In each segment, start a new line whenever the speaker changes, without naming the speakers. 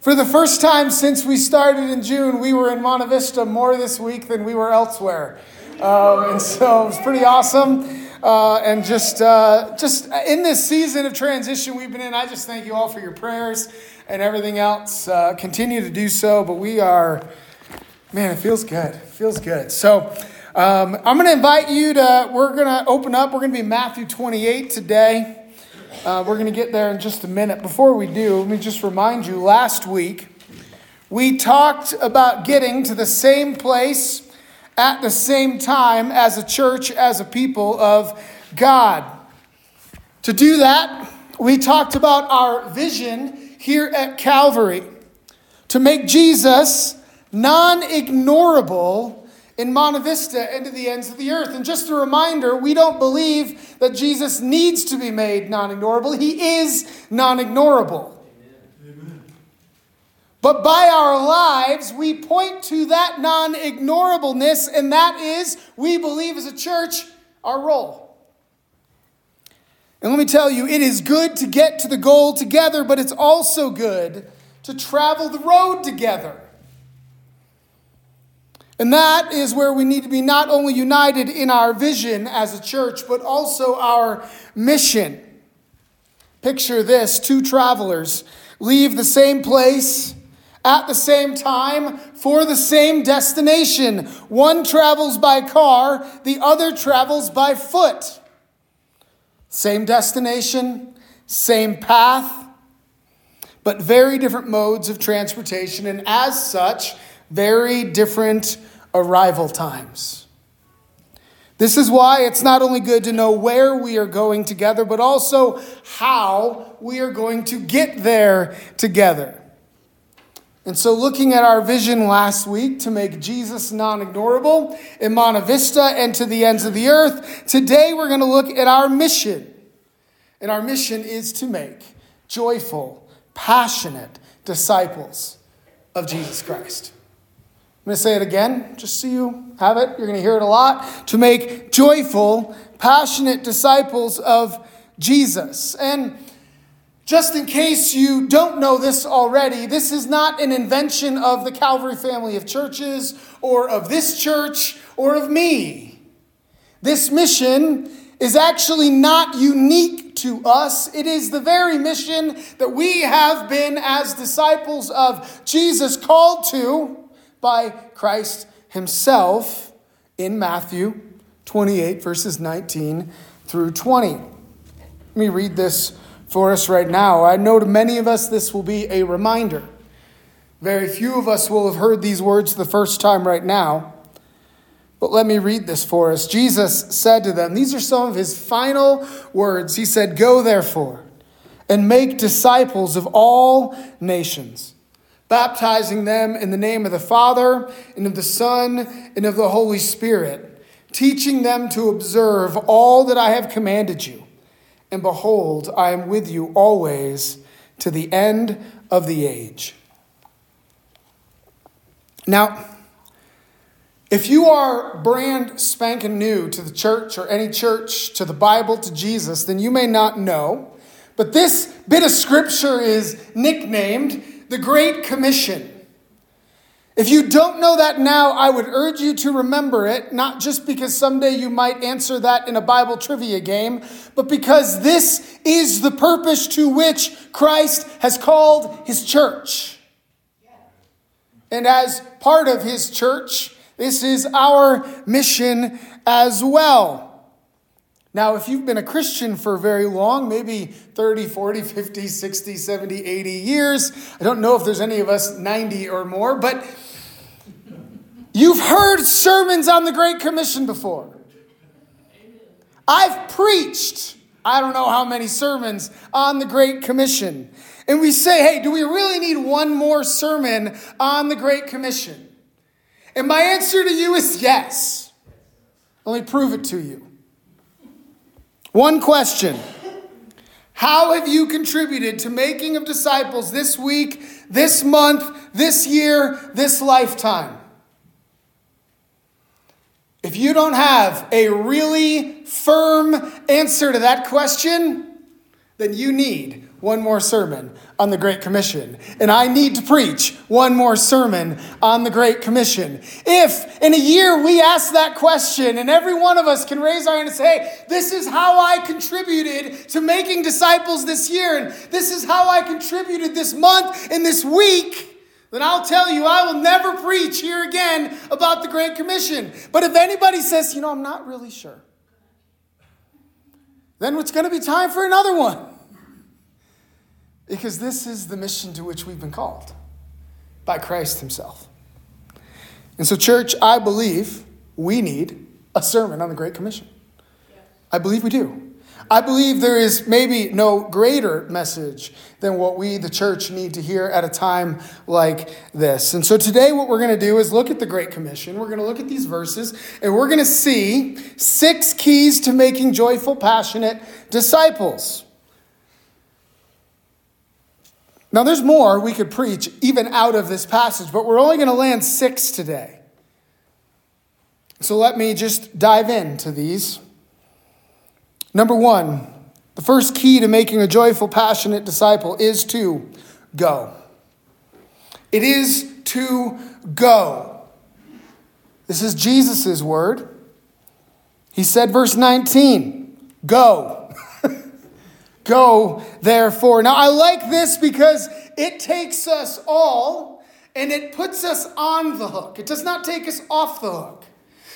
For the first time since we started in June, we were in Monte Vista more this week than we were elsewhere. Um, and so it was pretty awesome. Uh, and just, uh, just in this season of transition we've been in, I just thank you all for your prayers and everything else. Uh, continue to do so, but we are, man, it feels good. It feels good. So um, I'm going to invite you to, we're going to open up. We're going to be Matthew 28 today. Uh, we're going to get there in just a minute. Before we do, let me just remind you last week we talked about getting to the same place at the same time as a church, as a people of God. To do that, we talked about our vision here at Calvary to make Jesus non ignorable in Monte Vista and to the ends of the earth. And just a reminder, we don't believe that Jesus needs to be made non ignorable, he is non ignorable. But by our lives, we point to that non ignorableness, and that is, we believe as a church, our role. And let me tell you, it is good to get to the goal together, but it's also good to travel the road together. And that is where we need to be not only united in our vision as a church, but also our mission. Picture this two travelers leave the same place at the same time for the same destination. One travels by car, the other travels by foot. Same destination, same path, but very different modes of transportation, and as such, very different arrival times. This is why it's not only good to know where we are going together, but also how we are going to get there together. And so, looking at our vision last week to make Jesus non ignorable in Monte Vista and to the ends of the earth, today we're going to look at our mission. And our mission is to make joyful, passionate disciples of Jesus Christ. Going to say it again, just so you have it. You're going to hear it a lot. To make joyful, passionate disciples of Jesus. And just in case you don't know this already, this is not an invention of the Calvary family of churches or of this church or of me. This mission is actually not unique to us. It is the very mission that we have been, as disciples of Jesus, called to by Christ Himself in Matthew 28, verses 19 through 20. Let me read this for us right now. I know to many of us this will be a reminder. Very few of us will have heard these words the first time right now. But let me read this for us. Jesus said to them, These are some of his final words. He said, Go therefore and make disciples of all nations, baptizing them in the name of the Father and of the Son and of the Holy Spirit, teaching them to observe all that I have commanded you. And behold, I am with you always to the end of the age. Now, if you are brand spanking new to the church or any church, to the Bible, to Jesus, then you may not know. But this bit of scripture is nicknamed the Great Commission. If you don't know that now, I would urge you to remember it, not just because someday you might answer that in a Bible trivia game, but because this is the purpose to which Christ has called his church. And as part of his church, this is our mission as well. Now, if you've been a Christian for very long, maybe 30, 40, 50, 60, 70, 80 years, I don't know if there's any of us 90 or more, but You've heard sermons on the Great Commission before. I've preached, I don't know how many sermons on the Great Commission. And we say, hey, do we really need one more sermon on the Great Commission? And my answer to you is yes. Let me prove it to you. One question How have you contributed to making of disciples this week, this month, this year, this lifetime? If you don't have a really firm answer to that question, then you need one more sermon on the Great Commission. And I need to preach one more sermon on the Great Commission. If in a year we ask that question and every one of us can raise our hand and say, this is how I contributed to making disciples this year, and this is how I contributed this month and this week then I'll tell you, I will never preach here again about the Great Commission. But if anybody says, you know, I'm not really sure, then it's going to be time for another one. Because this is the mission to which we've been called by Christ Himself. And so, church, I believe we need a sermon on the Great Commission. I believe we do. I believe there is maybe no greater message than what we, the church, need to hear at a time like this. And so today, what we're going to do is look at the Great Commission. We're going to look at these verses, and we're going to see six keys to making joyful, passionate disciples. Now, there's more we could preach even out of this passage, but we're only going to land six today. So let me just dive into these. Number one, the first key to making a joyful, passionate disciple is to go. It is to go. This is Jesus' word. He said, verse 19, go. Go, therefore. Now, I like this because it takes us all and it puts us on the hook. It does not take us off the hook.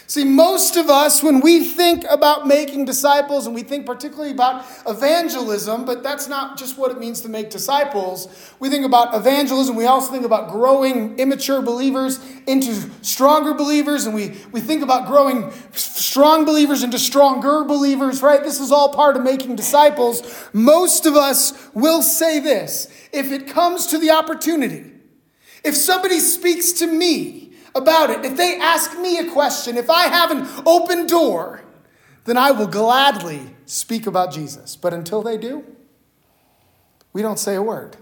See, most of us, when we think about making disciples, and we think particularly about evangelism, but that's not just what it means to make disciples. We think about evangelism, we also think about growing immature believers into stronger believers, and we, we think about growing strong believers into stronger believers, right? This is all part of making disciples. Most of us will say this if it comes to the opportunity, if somebody speaks to me, about it. If they ask me a question, if I have an open door, then I will gladly speak about Jesus. But until they do, we don't say a word.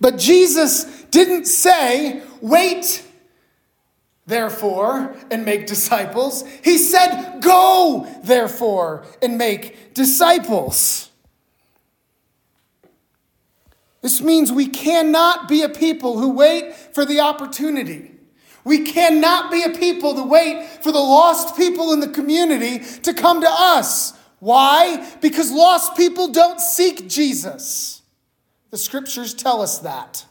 But Jesus didn't say, wait, therefore, and make disciples. He said, go, therefore, and make disciples. This means we cannot be a people who wait for the opportunity. We cannot be a people to wait for the lost people in the community to come to us. Why? Because lost people don't seek Jesus. The scriptures tell us that.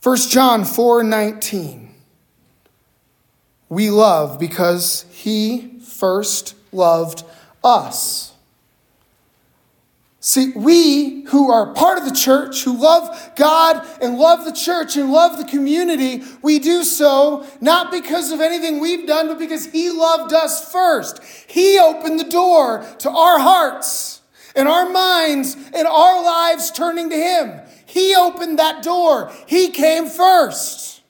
First John 4:19 We love because he first loved us. See, we who are part of the church, who love God and love the church and love the community, we do so not because of anything we've done, but because He loved us first. He opened the door to our hearts and our minds and our lives turning to Him. He opened that door, He came first.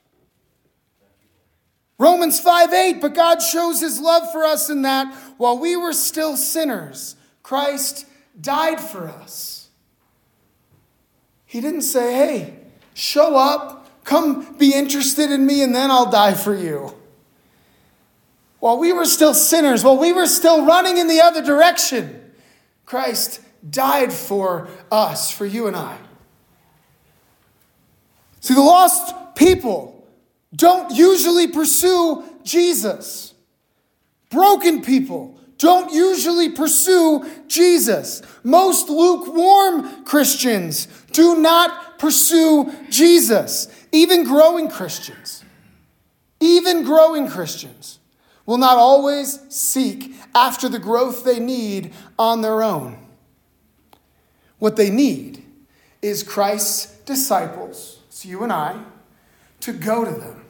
Romans 5 8, but God shows His love for us in that while we were still sinners, Christ died for us. He didn't say, hey, show up, come be interested in me, and then I'll die for you. While we were still sinners, while we were still running in the other direction, Christ died for us, for you and I. See, the lost people don't usually pursue Jesus. Broken people don't usually pursue Jesus. Most lukewarm Christians do not pursue Jesus. Even growing Christians, even growing Christians will not always seek after the growth they need on their own. What they need is Christ's disciples, it's you and I, to go to them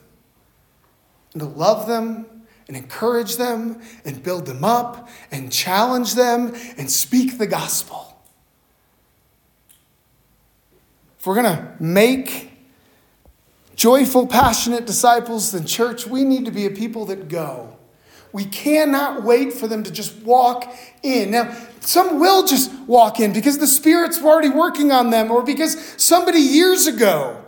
and to love them and encourage them and build them up and challenge them and speak the gospel. If we're going to make joyful, passionate disciples, then, church, we need to be a people that go. We cannot wait for them to just walk in. Now, some will just walk in because the Spirit's already working on them or because somebody years ago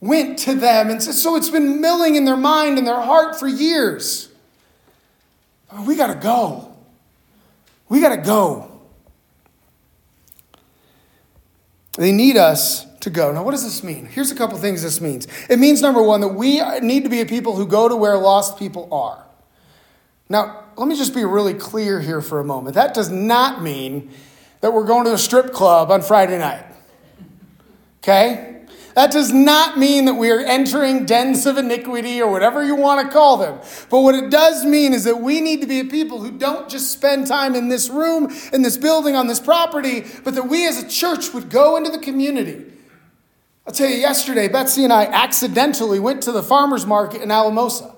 went to them and so it's been milling in their mind and their heart for years. Oh, we got to go. We got to go. They need us to go. Now, what does this mean? Here's a couple things this means. It means, number one, that we need to be a people who go to where lost people are. Now, let me just be really clear here for a moment. That does not mean that we're going to the strip club on Friday night. Okay? That does not mean that we are entering dens of iniquity or whatever you want to call them. But what it does mean is that we need to be a people who don't just spend time in this room, in this building, on this property, but that we as a church would go into the community. I'll tell you, yesterday, Betsy and I accidentally went to the farmer's market in Alamosa.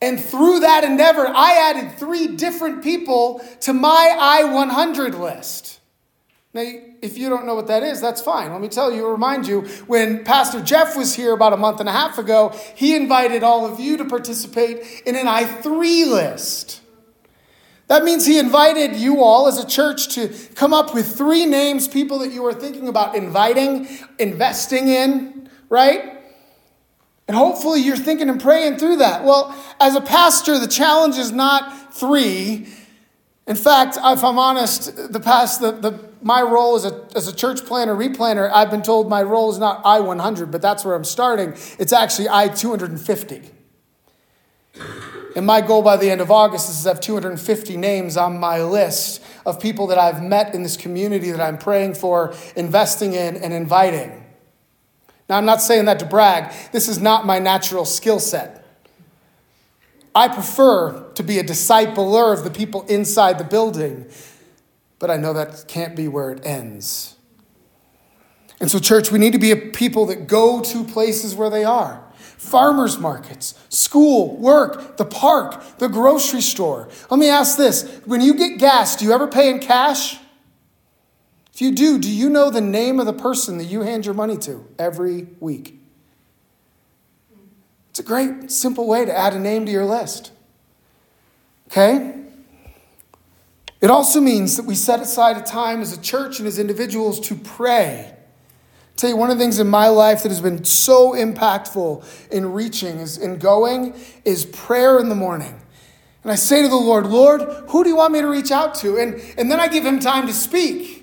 And through that endeavor, I added three different people to my I 100 list. Now, if you don't know what that is, that's fine. Let me tell you, remind you, when Pastor Jeff was here about a month and a half ago, he invited all of you to participate in an I 3 list. That means he invited you all as a church to come up with three names, people that you are thinking about inviting, investing in, right? And hopefully you're thinking and praying through that. Well, as a pastor, the challenge is not three. In fact, if I'm honest, the past, the, the my role as a, as a church planter, replanter, I've been told my role is not I 100, but that's where I'm starting. It's actually I 250. And my goal by the end of August is to have 250 names on my list of people that I've met in this community that I'm praying for, investing in, and inviting. Now, I'm not saying that to brag. This is not my natural skill set. I prefer to be a discipler of the people inside the building but I know that can't be where it ends. And so, church, we need to be a people that go to places where they are farmers markets, school, work, the park, the grocery store. Let me ask this when you get gas, do you ever pay in cash? If you do, do you know the name of the person that you hand your money to every week? It's a great, simple way to add a name to your list. Okay? It also means that we set aside a time as a church and as individuals to pray. I'll tell you one of the things in my life that has been so impactful in reaching is in going is prayer in the morning. And I say to the Lord, Lord, who do you want me to reach out to? And, and then I give him time to speak.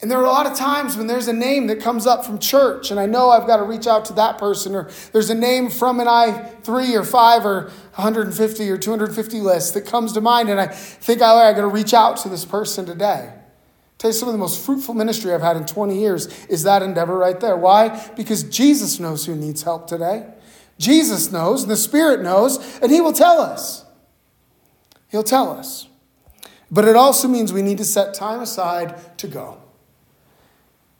And there are a lot of times when there's a name that comes up from church, and I know I've got to reach out to that person, or there's a name from an I 3 or 5 or 150 or 250 list that comes to mind, and I think, oh, I got to reach out to this person today. I'll tell you some of the most fruitful ministry I've had in 20 years is that endeavor right there. Why? Because Jesus knows who needs help today. Jesus knows, and the Spirit knows, and He will tell us. He'll tell us. But it also means we need to set time aside to go.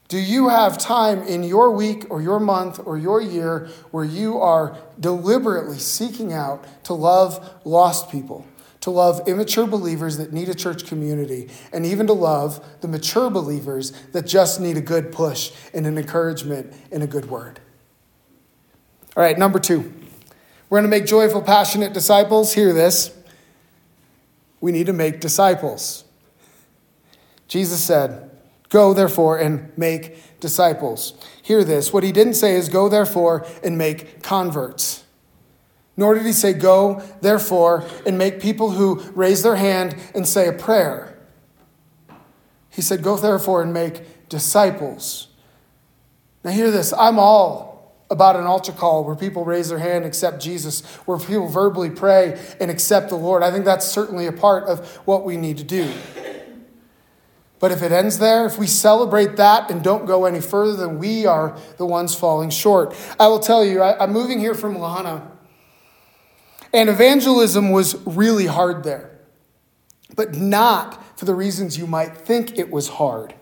Do you have time in your week or your month or your year where you are deliberately seeking out to love lost people, to love immature believers that need a church community, and even to love the mature believers that just need a good push and an encouragement and a good word? All right, number two. We're going to make joyful, passionate disciples. Hear this. We need to make disciples. Jesus said, Go, therefore, and make disciples. Hear this. What he didn't say is, Go, therefore, and make converts. Nor did he say, Go, therefore, and make people who raise their hand and say a prayer. He said, Go, therefore, and make disciples. Now, hear this. I'm all about an altar call where people raise their hand, accept Jesus, where people verbally pray and accept the Lord. I think that's certainly a part of what we need to do. But if it ends there, if we celebrate that and don't go any further, then we are the ones falling short. I will tell you, I, am moving here from La Junta, and evangelism was really hard there, but not for the reasons you might think it was hard.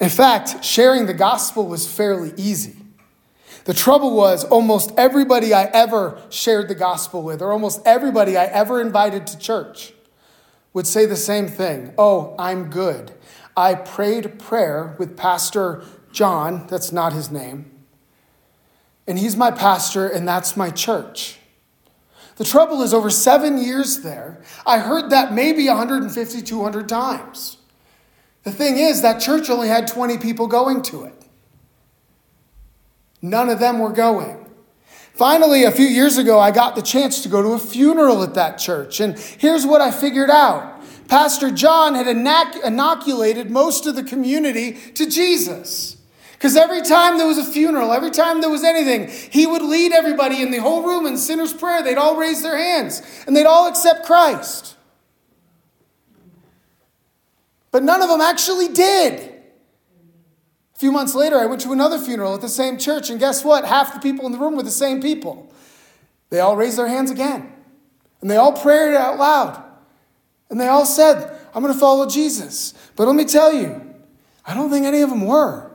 In fact, sharing the gospel was fairly easy. The trouble was, almost everybody I ever shared the gospel with, or almost everybody I ever invited to church, would say the same thing Oh, I'm good. I prayed prayer with Pastor John, that's not his name, and he's my pastor, and that's my church. The trouble is, over seven years there, I heard that maybe 150, 200 times. The thing is, that church only had 20 people going to it. None of them were going. Finally, a few years ago, I got the chance to go to a funeral at that church. And here's what I figured out Pastor John had inoculated most of the community to Jesus. Because every time there was a funeral, every time there was anything, he would lead everybody in the whole room in sinner's prayer. They'd all raise their hands and they'd all accept Christ. But none of them actually did. Few months later, I went to another funeral at the same church, and guess what? Half the people in the room were the same people. They all raised their hands again, and they all prayed out loud. And they all said, I'm going to follow Jesus. But let me tell you, I don't think any of them were.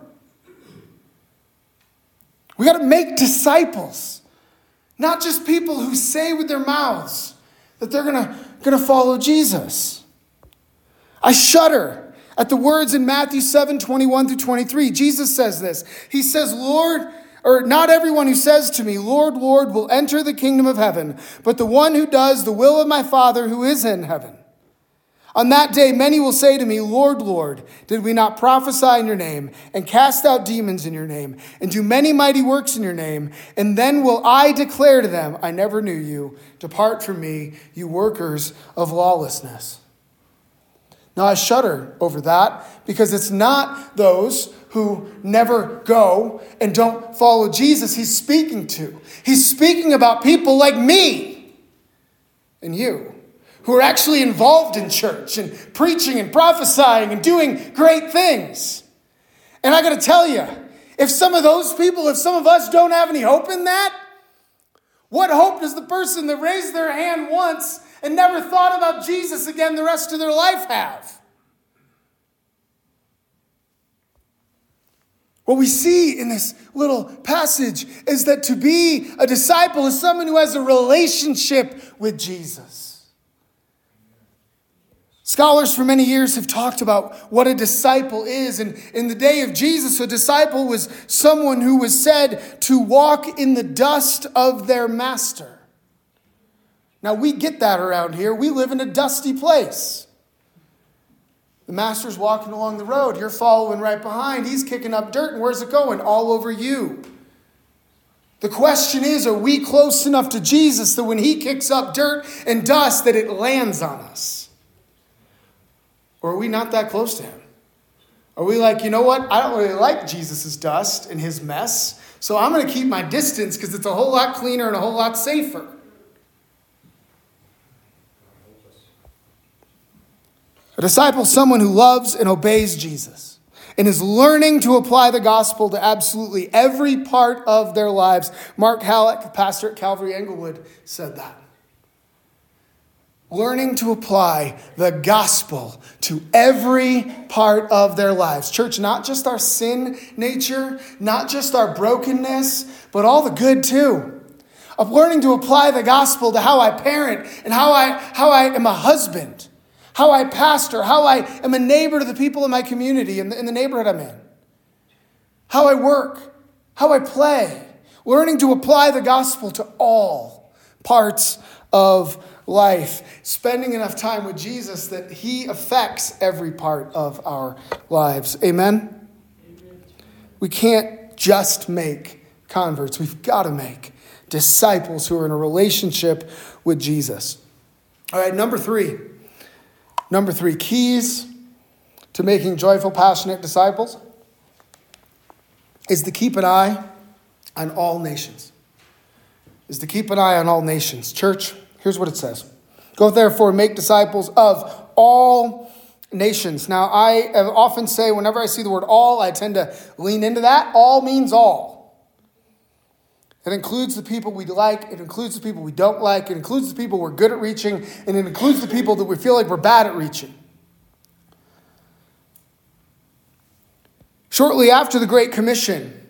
We got to make disciples, not just people who say with their mouths that they're going to follow Jesus. I shudder at the words in Matthew 7 21 through 23. Jesus says this. He says, Lord, or not everyone who says to me, Lord, Lord, will enter the kingdom of heaven, but the one who does the will of my Father who is in heaven. On that day, many will say to me, Lord, Lord, did we not prophesy in your name, and cast out demons in your name, and do many mighty works in your name? And then will I declare to them, I never knew you. Depart from me, you workers of lawlessness. Now, I shudder over that because it's not those who never go and don't follow Jesus he's speaking to. He's speaking about people like me and you who are actually involved in church and preaching and prophesying and doing great things. And I got to tell you, if some of those people, if some of us don't have any hope in that, what hope does the person that raised their hand once and never thought about Jesus again the rest of their life have? What we see in this little passage is that to be a disciple is someone who has a relationship with Jesus. Scholars for many years have talked about what a disciple is. And in the day of Jesus, a disciple was someone who was said to walk in the dust of their master. Now, we get that around here. We live in a dusty place. The master's walking along the road. You're following right behind. He's kicking up dirt. And where's it going? All over you. The question is are we close enough to Jesus that when he kicks up dirt and dust, that it lands on us? Or are we not that close to him? Are we like, you know what? I don't really like Jesus' dust and his mess, so I'm going to keep my distance because it's a whole lot cleaner and a whole lot safer. A disciple is someone who loves and obeys Jesus and is learning to apply the gospel to absolutely every part of their lives. Mark Halleck, pastor at Calvary Englewood, said that learning to apply the gospel to every part of their lives. Church, not just our sin nature, not just our brokenness, but all the good too. Of learning to apply the gospel to how I parent and how I, how I am a husband, how I pastor, how I am a neighbor to the people in my community, in the, in the neighborhood I'm in, how I work, how I play. Learning to apply the gospel to all parts of life, spending enough time with Jesus that He affects every part of our lives. Amen? Amen. We can't just make converts, we've got to make disciples who are in a relationship with Jesus. All right, number three. Number three, keys to making joyful, passionate disciples is to keep an eye on all nations. Is to keep an eye on all nations. Church, Here's what it says Go therefore, make disciples of all nations. Now, I often say, whenever I see the word all, I tend to lean into that. All means all. It includes the people we like, it includes the people we don't like, it includes the people we're good at reaching, and it includes the people that we feel like we're bad at reaching. Shortly after the Great Commission,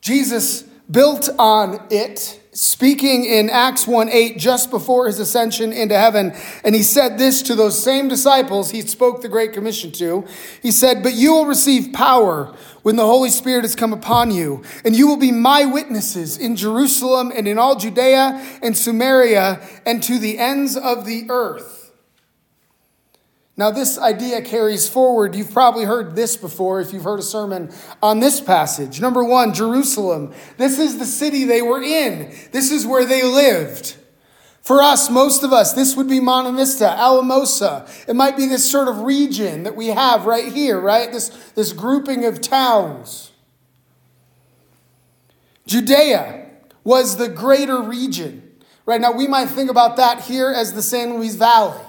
Jesus built on it speaking in Acts 1 8, just before his ascension into heaven. And he said this to those same disciples he spoke the Great Commission to. He said, But you will receive power when the Holy Spirit has come upon you, and you will be my witnesses in Jerusalem and in all Judea and Samaria and to the ends of the earth. Now, this idea carries forward. You've probably heard this before if you've heard a sermon on this passage. Number one, Jerusalem. This is the city they were in, this is where they lived. For us, most of us, this would be Monte Vista, Alamosa. It might be this sort of region that we have right here, right? This, this grouping of towns. Judea was the greater region. Right now, we might think about that here as the San Luis Valley.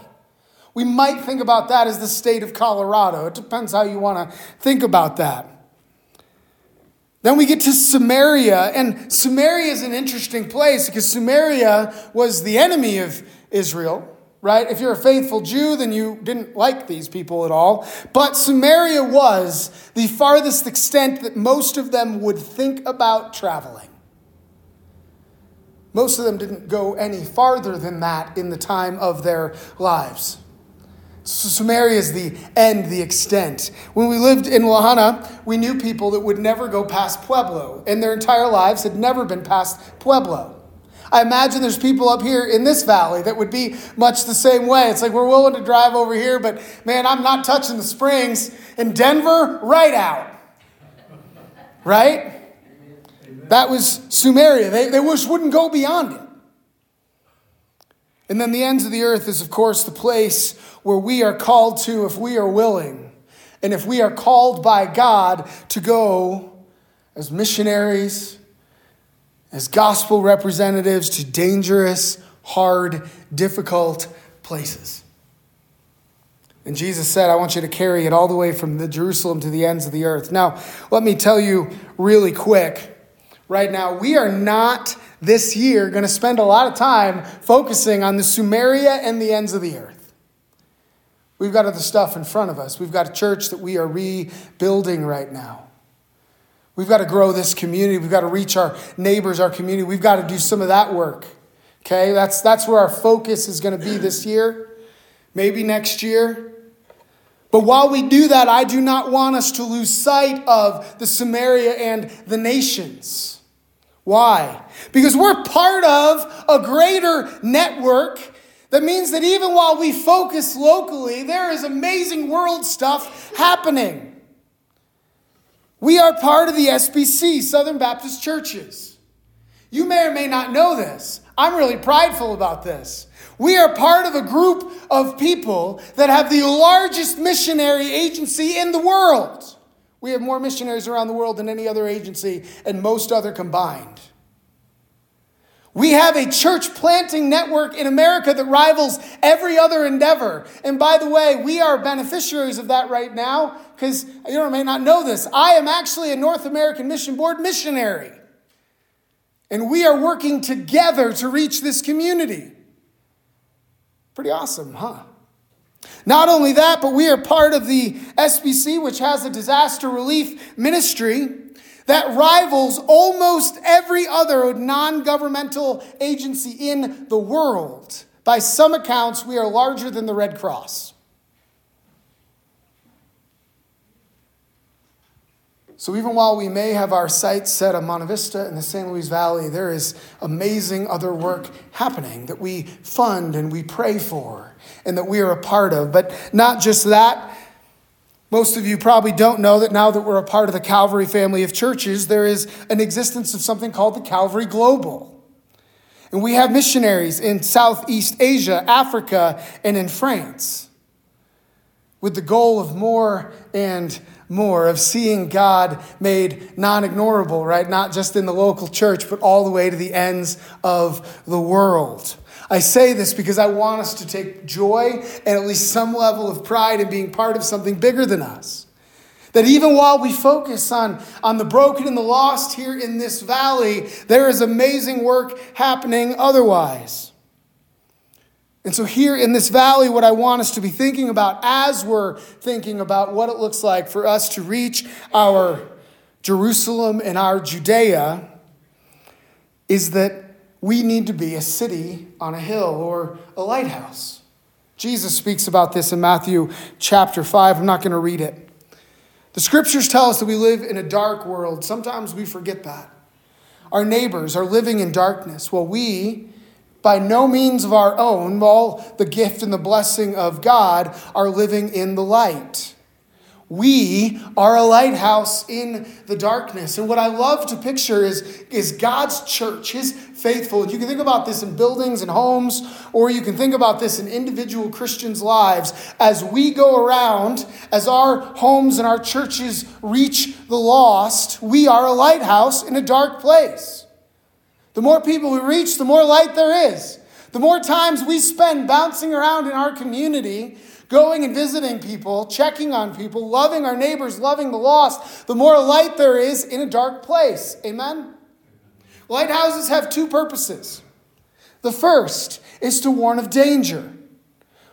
We might think about that as the state of Colorado. It depends how you want to think about that. Then we get to Samaria, and Samaria is an interesting place because Samaria was the enemy of Israel, right? If you're a faithful Jew, then you didn't like these people at all. But Samaria was the farthest extent that most of them would think about traveling. Most of them didn't go any farther than that in the time of their lives. Samaria is the end, the extent. When we lived in La Junta, we knew people that would never go past Pueblo, and their entire lives had never been past Pueblo. I imagine there's people up here in this valley that would be much the same way. It's like we're willing to drive over here, but man, I'm not touching the springs. In Denver, right out. Right? That was Samaria. They, they just wouldn't go beyond it. And then the ends of the earth is, of course, the place where we are called to if we are willing. And if we are called by God to go as missionaries, as gospel representatives to dangerous, hard, difficult places. And Jesus said, I want you to carry it all the way from the Jerusalem to the ends of the earth. Now, let me tell you really quick right now, we are not this year going to spend a lot of time focusing on the Samaria and the ends of the earth. We've got other stuff in front of us. We've got a church that we are rebuilding right now. We've got to grow this community. We've got to reach our neighbors, our community. We've got to do some of that work. Okay? That's, that's where our focus is going to be this year, maybe next year. But while we do that, I do not want us to lose sight of the Samaria and the nations. Why? Because we're part of a greater network that means that even while we focus locally, there is amazing world stuff happening. We are part of the SBC, Southern Baptist Churches. You may or may not know this. I'm really prideful about this. We are part of a group of people that have the largest missionary agency in the world. We have more missionaries around the world than any other agency and most other combined. We have a church planting network in America that rivals every other endeavor. And by the way, we are beneficiaries of that right now because you may not know this. I am actually a North American Mission Board missionary. And we are working together to reach this community. Pretty awesome, huh? Not only that, but we are part of the SBC, which has a disaster relief ministry that rivals almost every other non governmental agency in the world. By some accounts, we are larger than the Red Cross. So, even while we may have our sights set on Monte Vista and the San Luis Valley, there is amazing other work happening that we fund and we pray for and that we are a part of. But not just that, most of you probably don't know that now that we're a part of the Calvary family of churches, there is an existence of something called the Calvary Global. And we have missionaries in Southeast Asia, Africa, and in France with the goal of more and more, of seeing God made non ignorable, right? Not just in the local church, but all the way to the ends of the world. I say this because I want us to take joy and at least some level of pride in being part of something bigger than us. That even while we focus on, on the broken and the lost here in this valley, there is amazing work happening otherwise. And so, here in this valley, what I want us to be thinking about as we're thinking about what it looks like for us to reach our Jerusalem and our Judea is that we need to be a city on a hill or a lighthouse. Jesus speaks about this in Matthew chapter 5. I'm not going to read it. The scriptures tell us that we live in a dark world. Sometimes we forget that. Our neighbors are living in darkness while we, by no means of our own, all the gift and the blessing of God, are living in the light. We are a lighthouse in the darkness. And what I love to picture is, is God's church, his faithful. You can think about this in buildings and homes, or you can think about this in individual Christians' lives. As we go around, as our homes and our churches reach the lost, we are a lighthouse in a dark place. The more people we reach, the more light there is. The more times we spend bouncing around in our community, going and visiting people, checking on people, loving our neighbors, loving the lost, the more light there is in a dark place. Amen? Lighthouses have two purposes. The first is to warn of danger,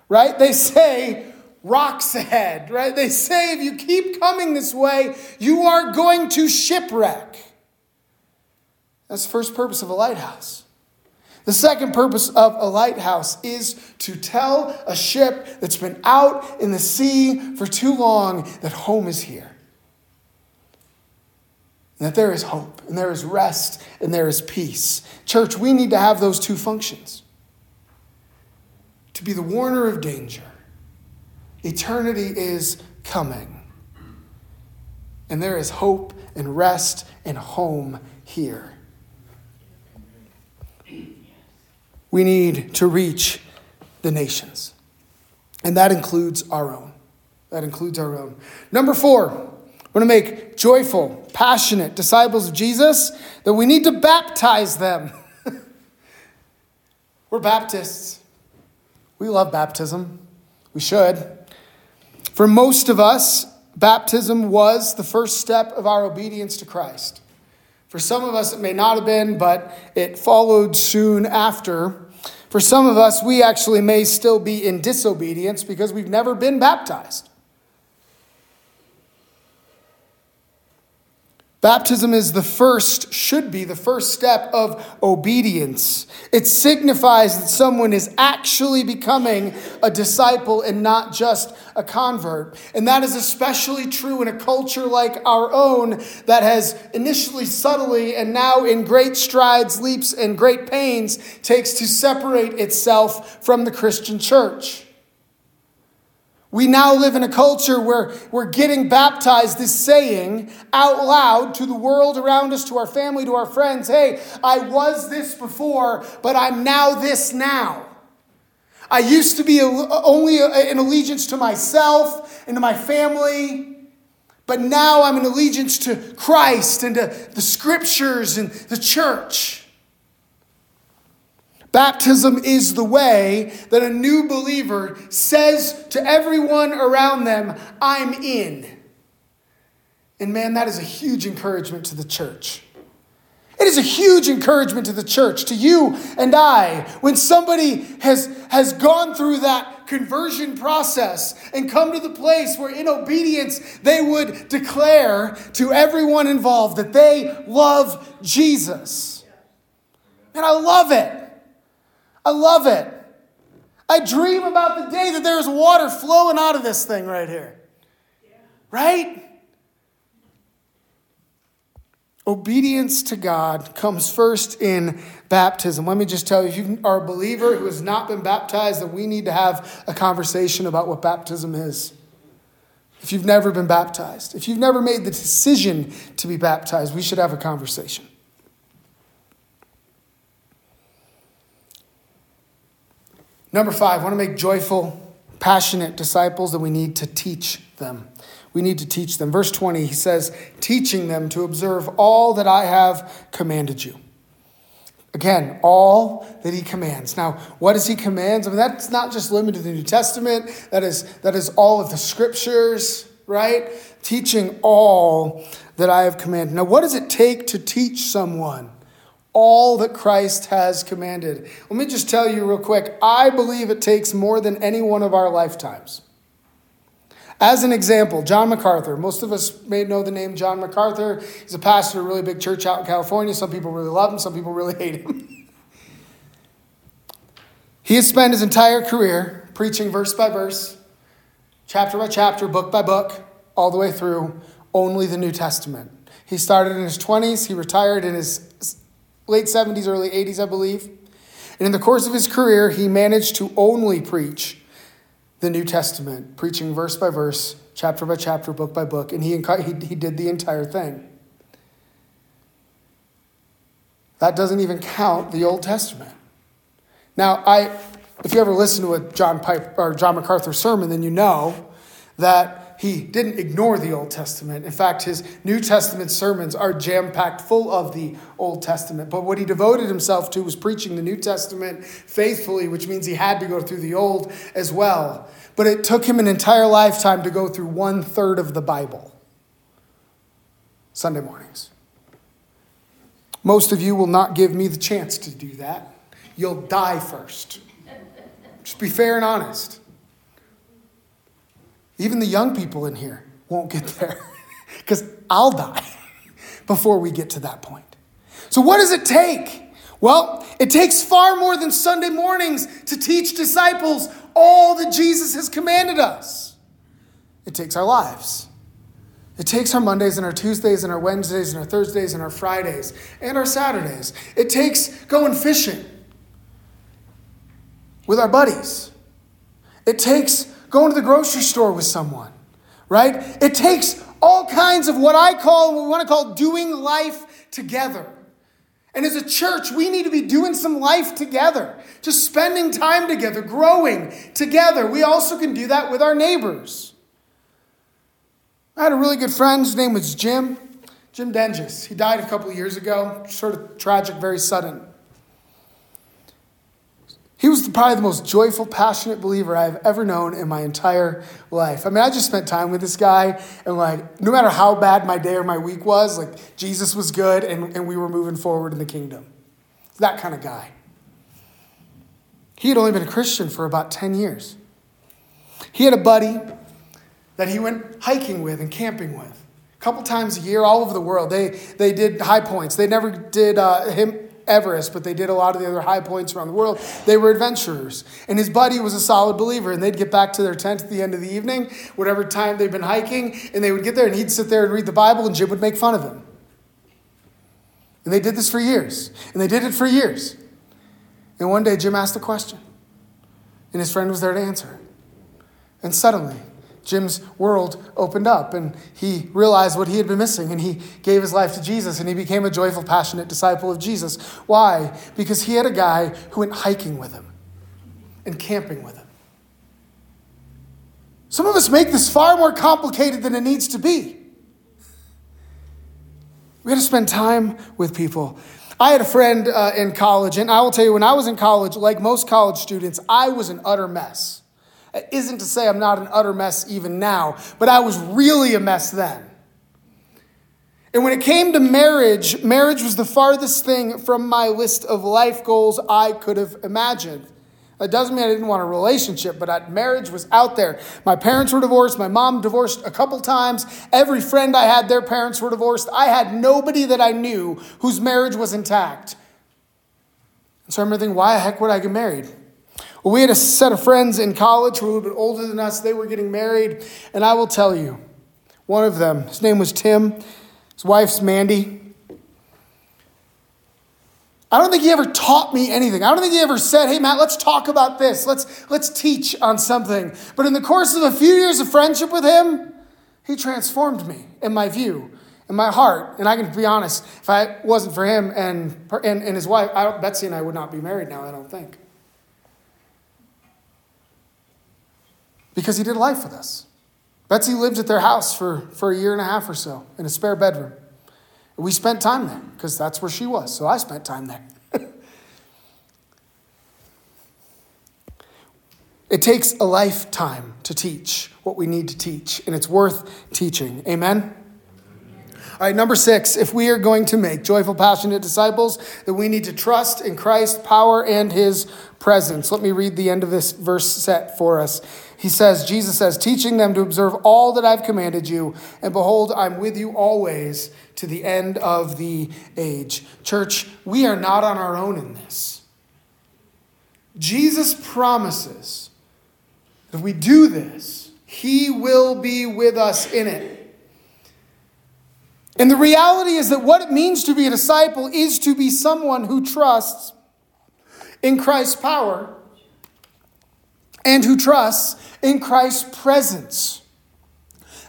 right? They say, rocks ahead, right? They say, if you keep coming this way, you are going to shipwreck. That's the first purpose of a lighthouse. The second purpose of a lighthouse is to tell a ship that's been out in the sea for too long that home is here. That there is hope, and there is rest, and there is peace. Church, we need to have those two functions to be the warner of danger. Eternity is coming. And there is hope and rest and home here. We need to reach the nations. And that includes our own. That includes our own. Number four, we're going to make joyful, passionate disciples of Jesus, that we need to baptize them. We're Baptists. We love baptism. We should. For most of us, baptism was the first step of our obedience to Christ. For some of us, it may not have been, but it followed soon after. For some of us, we actually may still be in disobedience because we've never been baptized. Baptism is the first, should be the first step of obedience. It signifies that someone is actually becoming a disciple and not just a convert. And that is especially true in a culture like our own that has initially subtly and now in great strides, leaps, and great pains takes to separate itself from the Christian church. We now live in a culture where we're getting baptized, this saying out loud to the world around us, to our family, to our friends hey, I was this before, but I'm now this now. I used to be only in allegiance to myself and to my family, but now I'm in allegiance to Christ and to the scriptures and the church. Baptism is the way that a new believer says to everyone around them, I'm in. And man, that is a huge encouragement to the church. It is a huge encouragement to the church, to you and I, when somebody has, has gone through that conversion process and come to the place where, in obedience, they would declare to everyone involved that they love Jesus. And I love it. I love it. I dream about the day that there's water flowing out of this thing right here. Right? Obedience to God comes first in baptism. Let me just tell you, if you are a believer who has not been baptized, then we need to have a conversation about what baptism is. If you've never been baptized, if you've never made the decision to be baptized, we should have a conversation. Number five, want to make joyful, passionate disciples that we need to teach them. We need to teach them. Verse 20, he says, teaching them to observe all that I have commanded you. Again, all that he commands. Now, what does he commands? I mean, that's not just limited to the New Testament. That is, that is all of the scriptures, right? Teaching all that I have commanded. Now, what does it take to teach someone? All that Christ has commanded. Let me just tell you real quick I believe it takes more than any one of our lifetimes. As an example, John MacArthur. Most of us may know the name John MacArthur. He's a pastor of a really big church out in California. Some people really love him, some people really hate him. he has spent his entire career preaching verse by verse, chapter by chapter, book by book, all the way through only the New Testament. He started in his 20s, he retired in his late 70s, early 80s, I believe. And in the course of his career, he managed to only preach the New Testament, preaching verse by verse chapter by chapter, book by book, and he, he, he did the entire thing. That doesn't even count the Old Testament. Now, I, if you ever listen to a John Piper or John MacArthur sermon, then you know that he didn't ignore the Old Testament. In fact, his New Testament sermons are jam packed full of the Old Testament. But what he devoted himself to was preaching the New Testament faithfully, which means he had to go through the Old as well. But it took him an entire lifetime to go through one third of the Bible Sunday mornings. Most of you will not give me the chance to do that. You'll die first. Just be fair and honest. Even the young people in here won't get there because I'll die before we get to that point. So, what does it take? Well, it takes far more than Sunday mornings to teach disciples all that Jesus has commanded us. It takes our lives. It takes our Mondays and our Tuesdays and our Wednesdays and our Thursdays and our Fridays and our Saturdays. It takes going fishing with our buddies. It takes going to the grocery store with someone, right? It takes all kinds of what I call, what we want to call doing life together. And as a church, we need to be doing some life together, just spending time together, growing together. We also can do that with our neighbors. I had a really good friend, his name was Jim, Jim Denges. He died a couple years ago, sort of tragic, very sudden. He was probably the most joyful, passionate believer I've ever known in my entire life. I mean, I just spent time with this guy, and like, no matter how bad my day or my week was, like, Jesus was good, and, and we were moving forward in the kingdom. That kind of guy. He had only been a Christian for about 10 years. He had a buddy that he went hiking with and camping with. A couple times a year, all over the world. They, they did high points. They never did uh, him, Everest, but they did a lot of the other high points around the world. They were adventurers. And his buddy was a solid believer. And they'd get back to their tent at the end of the evening, whatever time they'd been hiking, and they would get there and he'd sit there and read the Bible, and Jim would make fun of him. And they did this for years. And they did it for years. And one day, Jim asked a question, and his friend was there to answer. And suddenly, Jim's world opened up and he realized what he had been missing and he gave his life to Jesus and he became a joyful, passionate disciple of Jesus. Why? Because he had a guy who went hiking with him and camping with him. Some of us make this far more complicated than it needs to be. We got to spend time with people. I had a friend uh, in college, and I will tell you, when I was in college, like most college students, I was an utter mess isn't to say I'm not an utter mess even now, but I was really a mess then. And when it came to marriage, marriage was the farthest thing from my list of life goals I could have imagined. That doesn't mean I didn't want a relationship, but marriage was out there. My parents were divorced. My mom divorced a couple times. Every friend I had, their parents were divorced. I had nobody that I knew whose marriage was intact. And so I remember thinking, why the heck would I get married? We had a set of friends in college who were a little bit older than us. They were getting married. And I will tell you, one of them, his name was Tim, his wife's Mandy. I don't think he ever taught me anything. I don't think he ever said, hey, Matt, let's talk about this. Let's, let's teach on something. But in the course of a few years of friendship with him, he transformed me in my view, in my heart. And I can be honest, if I wasn't for him and, and, and his wife, Betsy and I would not be married now, I don't think. Because he did life with us. Betsy lived at their house for, for a year and a half or so in a spare bedroom. We spent time there because that's where she was, so I spent time there. it takes a lifetime to teach what we need to teach, and it's worth teaching. Amen? All right, number six, if we are going to make joyful, passionate disciples, then we need to trust in Christ's power and his presence. Let me read the end of this verse set for us. He says, Jesus says, teaching them to observe all that I've commanded you, and behold, I'm with you always to the end of the age. Church, we are not on our own in this. Jesus promises that if we do this, he will be with us in it. And the reality is that what it means to be a disciple is to be someone who trusts in Christ's power and who trusts in Christ's presence.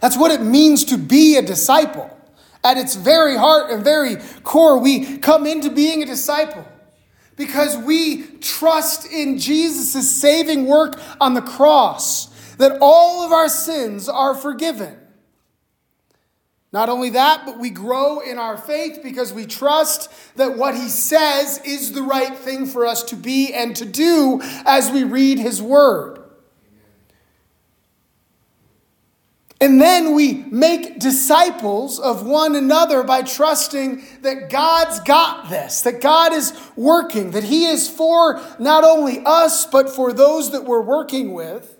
That's what it means to be a disciple. At its very heart and very core, we come into being a disciple because we trust in Jesus' saving work on the cross, that all of our sins are forgiven. Not only that, but we grow in our faith because we trust that what he says is the right thing for us to be and to do as we read his word. And then we make disciples of one another by trusting that God's got this, that God is working, that He is for not only us, but for those that we're working with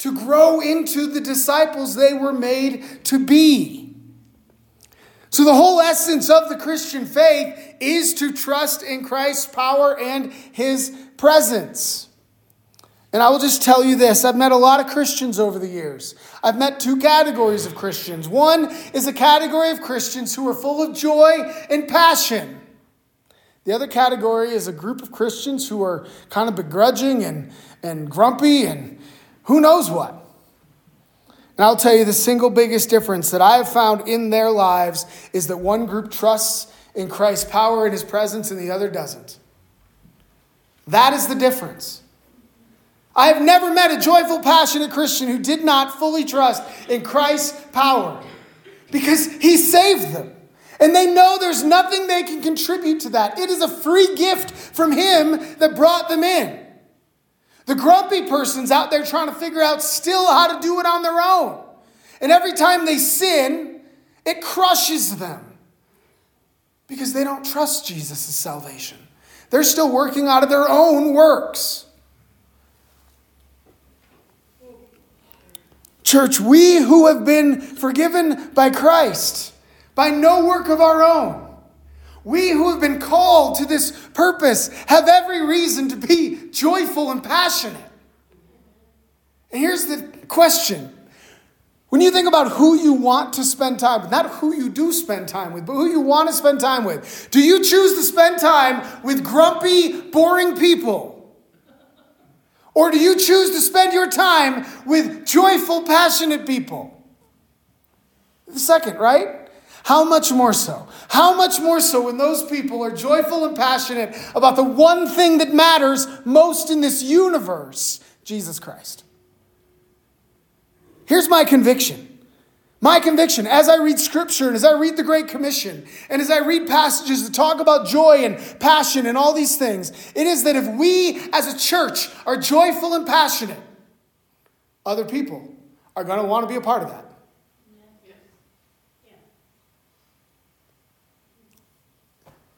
to grow into the disciples they were made to be. So, the whole essence of the Christian faith is to trust in Christ's power and His presence. And I will just tell you this I've met a lot of Christians over the years. I've met two categories of Christians. One is a category of Christians who are full of joy and passion. The other category is a group of Christians who are kind of begrudging and, and grumpy and who knows what. And I'll tell you the single biggest difference that I have found in their lives is that one group trusts in Christ's power and his presence and the other doesn't. That is the difference. I have never met a joyful, passionate Christian who did not fully trust in Christ's power because he saved them. And they know there's nothing they can contribute to that. It is a free gift from him that brought them in. The grumpy person's out there trying to figure out still how to do it on their own. And every time they sin, it crushes them because they don't trust Jesus' salvation. They're still working out of their own works. Church, we who have been forgiven by Christ, by no work of our own, we who have been called to this purpose have every reason to be joyful and passionate. And here's the question when you think about who you want to spend time with, not who you do spend time with, but who you want to spend time with, do you choose to spend time with grumpy, boring people? Or do you choose to spend your time with joyful, passionate people? The second, right? How much more so? How much more so when those people are joyful and passionate about the one thing that matters most in this universe Jesus Christ? Here's my conviction my conviction, as I read scripture and as I read the Great Commission, and as I read passages that talk about joy and passion and all these things, it is that if we as a church are joyful and passionate, other people are going to want to be a part of that.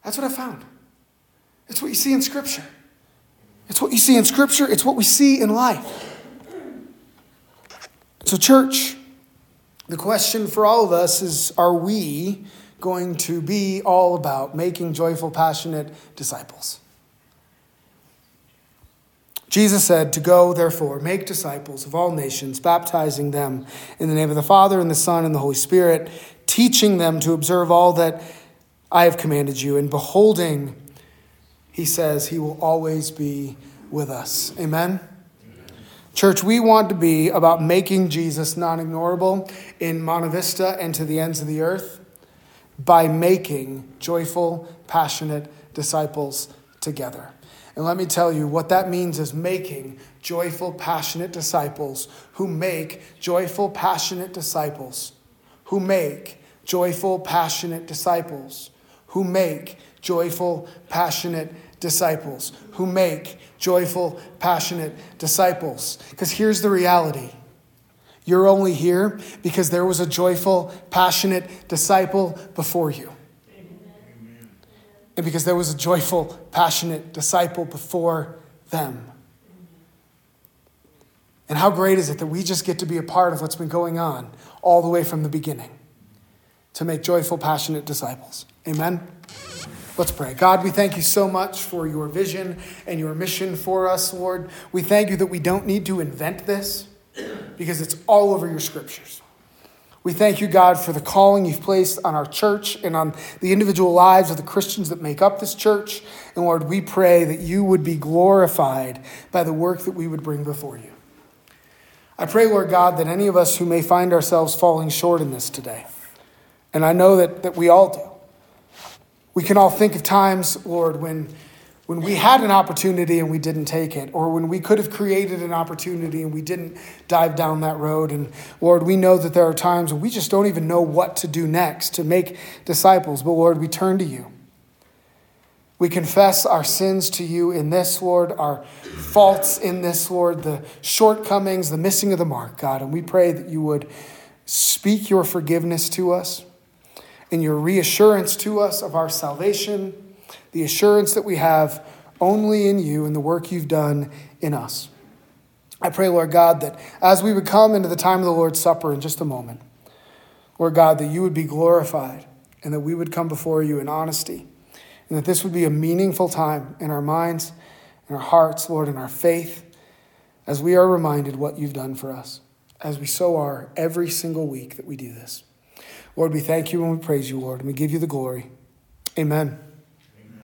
That's what I found. It's what you see in Scripture. It's what you see in Scripture, it's what we see in life. So, church, the question for all of us is are we going to be all about making joyful, passionate disciples? Jesus said, To go, therefore, make disciples of all nations, baptizing them in the name of the Father, and the Son, and the Holy Spirit, teaching them to observe all that I have commanded you. And beholding, he says, He will always be with us. Amen. Church, we want to be about making Jesus non ignorable in Monte Vista and to the ends of the earth by making joyful, passionate disciples together. And let me tell you what that means is making joyful, passionate disciples who make joyful, passionate disciples, who make joyful, passionate disciples, who make joyful, passionate disciples, who make joyful, passionate disciples. Because here's the reality you're only here because there was a joyful, passionate disciple before you. And because there was a joyful, passionate disciple before them. And how great is it that we just get to be a part of what's been going on all the way from the beginning to make joyful, passionate disciples? Amen. Let's pray. God, we thank you so much for your vision and your mission for us, Lord. We thank you that we don't need to invent this because it's all over your scriptures. We thank you, God, for the calling you've placed on our church and on the individual lives of the Christians that make up this church. And Lord, we pray that you would be glorified by the work that we would bring before you. I pray, Lord God, that any of us who may find ourselves falling short in this today, and I know that, that we all do, we can all think of times, Lord, when, when we had an opportunity and we didn't take it, or when we could have created an opportunity and we didn't dive down that road. And Lord, we know that there are times when we just don't even know what to do next to make disciples. But Lord, we turn to you. We confess our sins to you in this, Lord, our faults in this, Lord, the shortcomings, the missing of the mark, God. And we pray that you would speak your forgiveness to us and your reassurance to us of our salvation, the assurance that we have only in you and the work you've done in us. I pray, Lord God, that as we would come into the time of the Lord's Supper in just a moment, Lord God, that you would be glorified and that we would come before you in honesty and that this would be a meaningful time in our minds, in our hearts, Lord, in our faith, as we are reminded what you've done for us, as we so are every single week that we do this. Lord, we thank you and we praise you, Lord, and we give you the glory. Amen.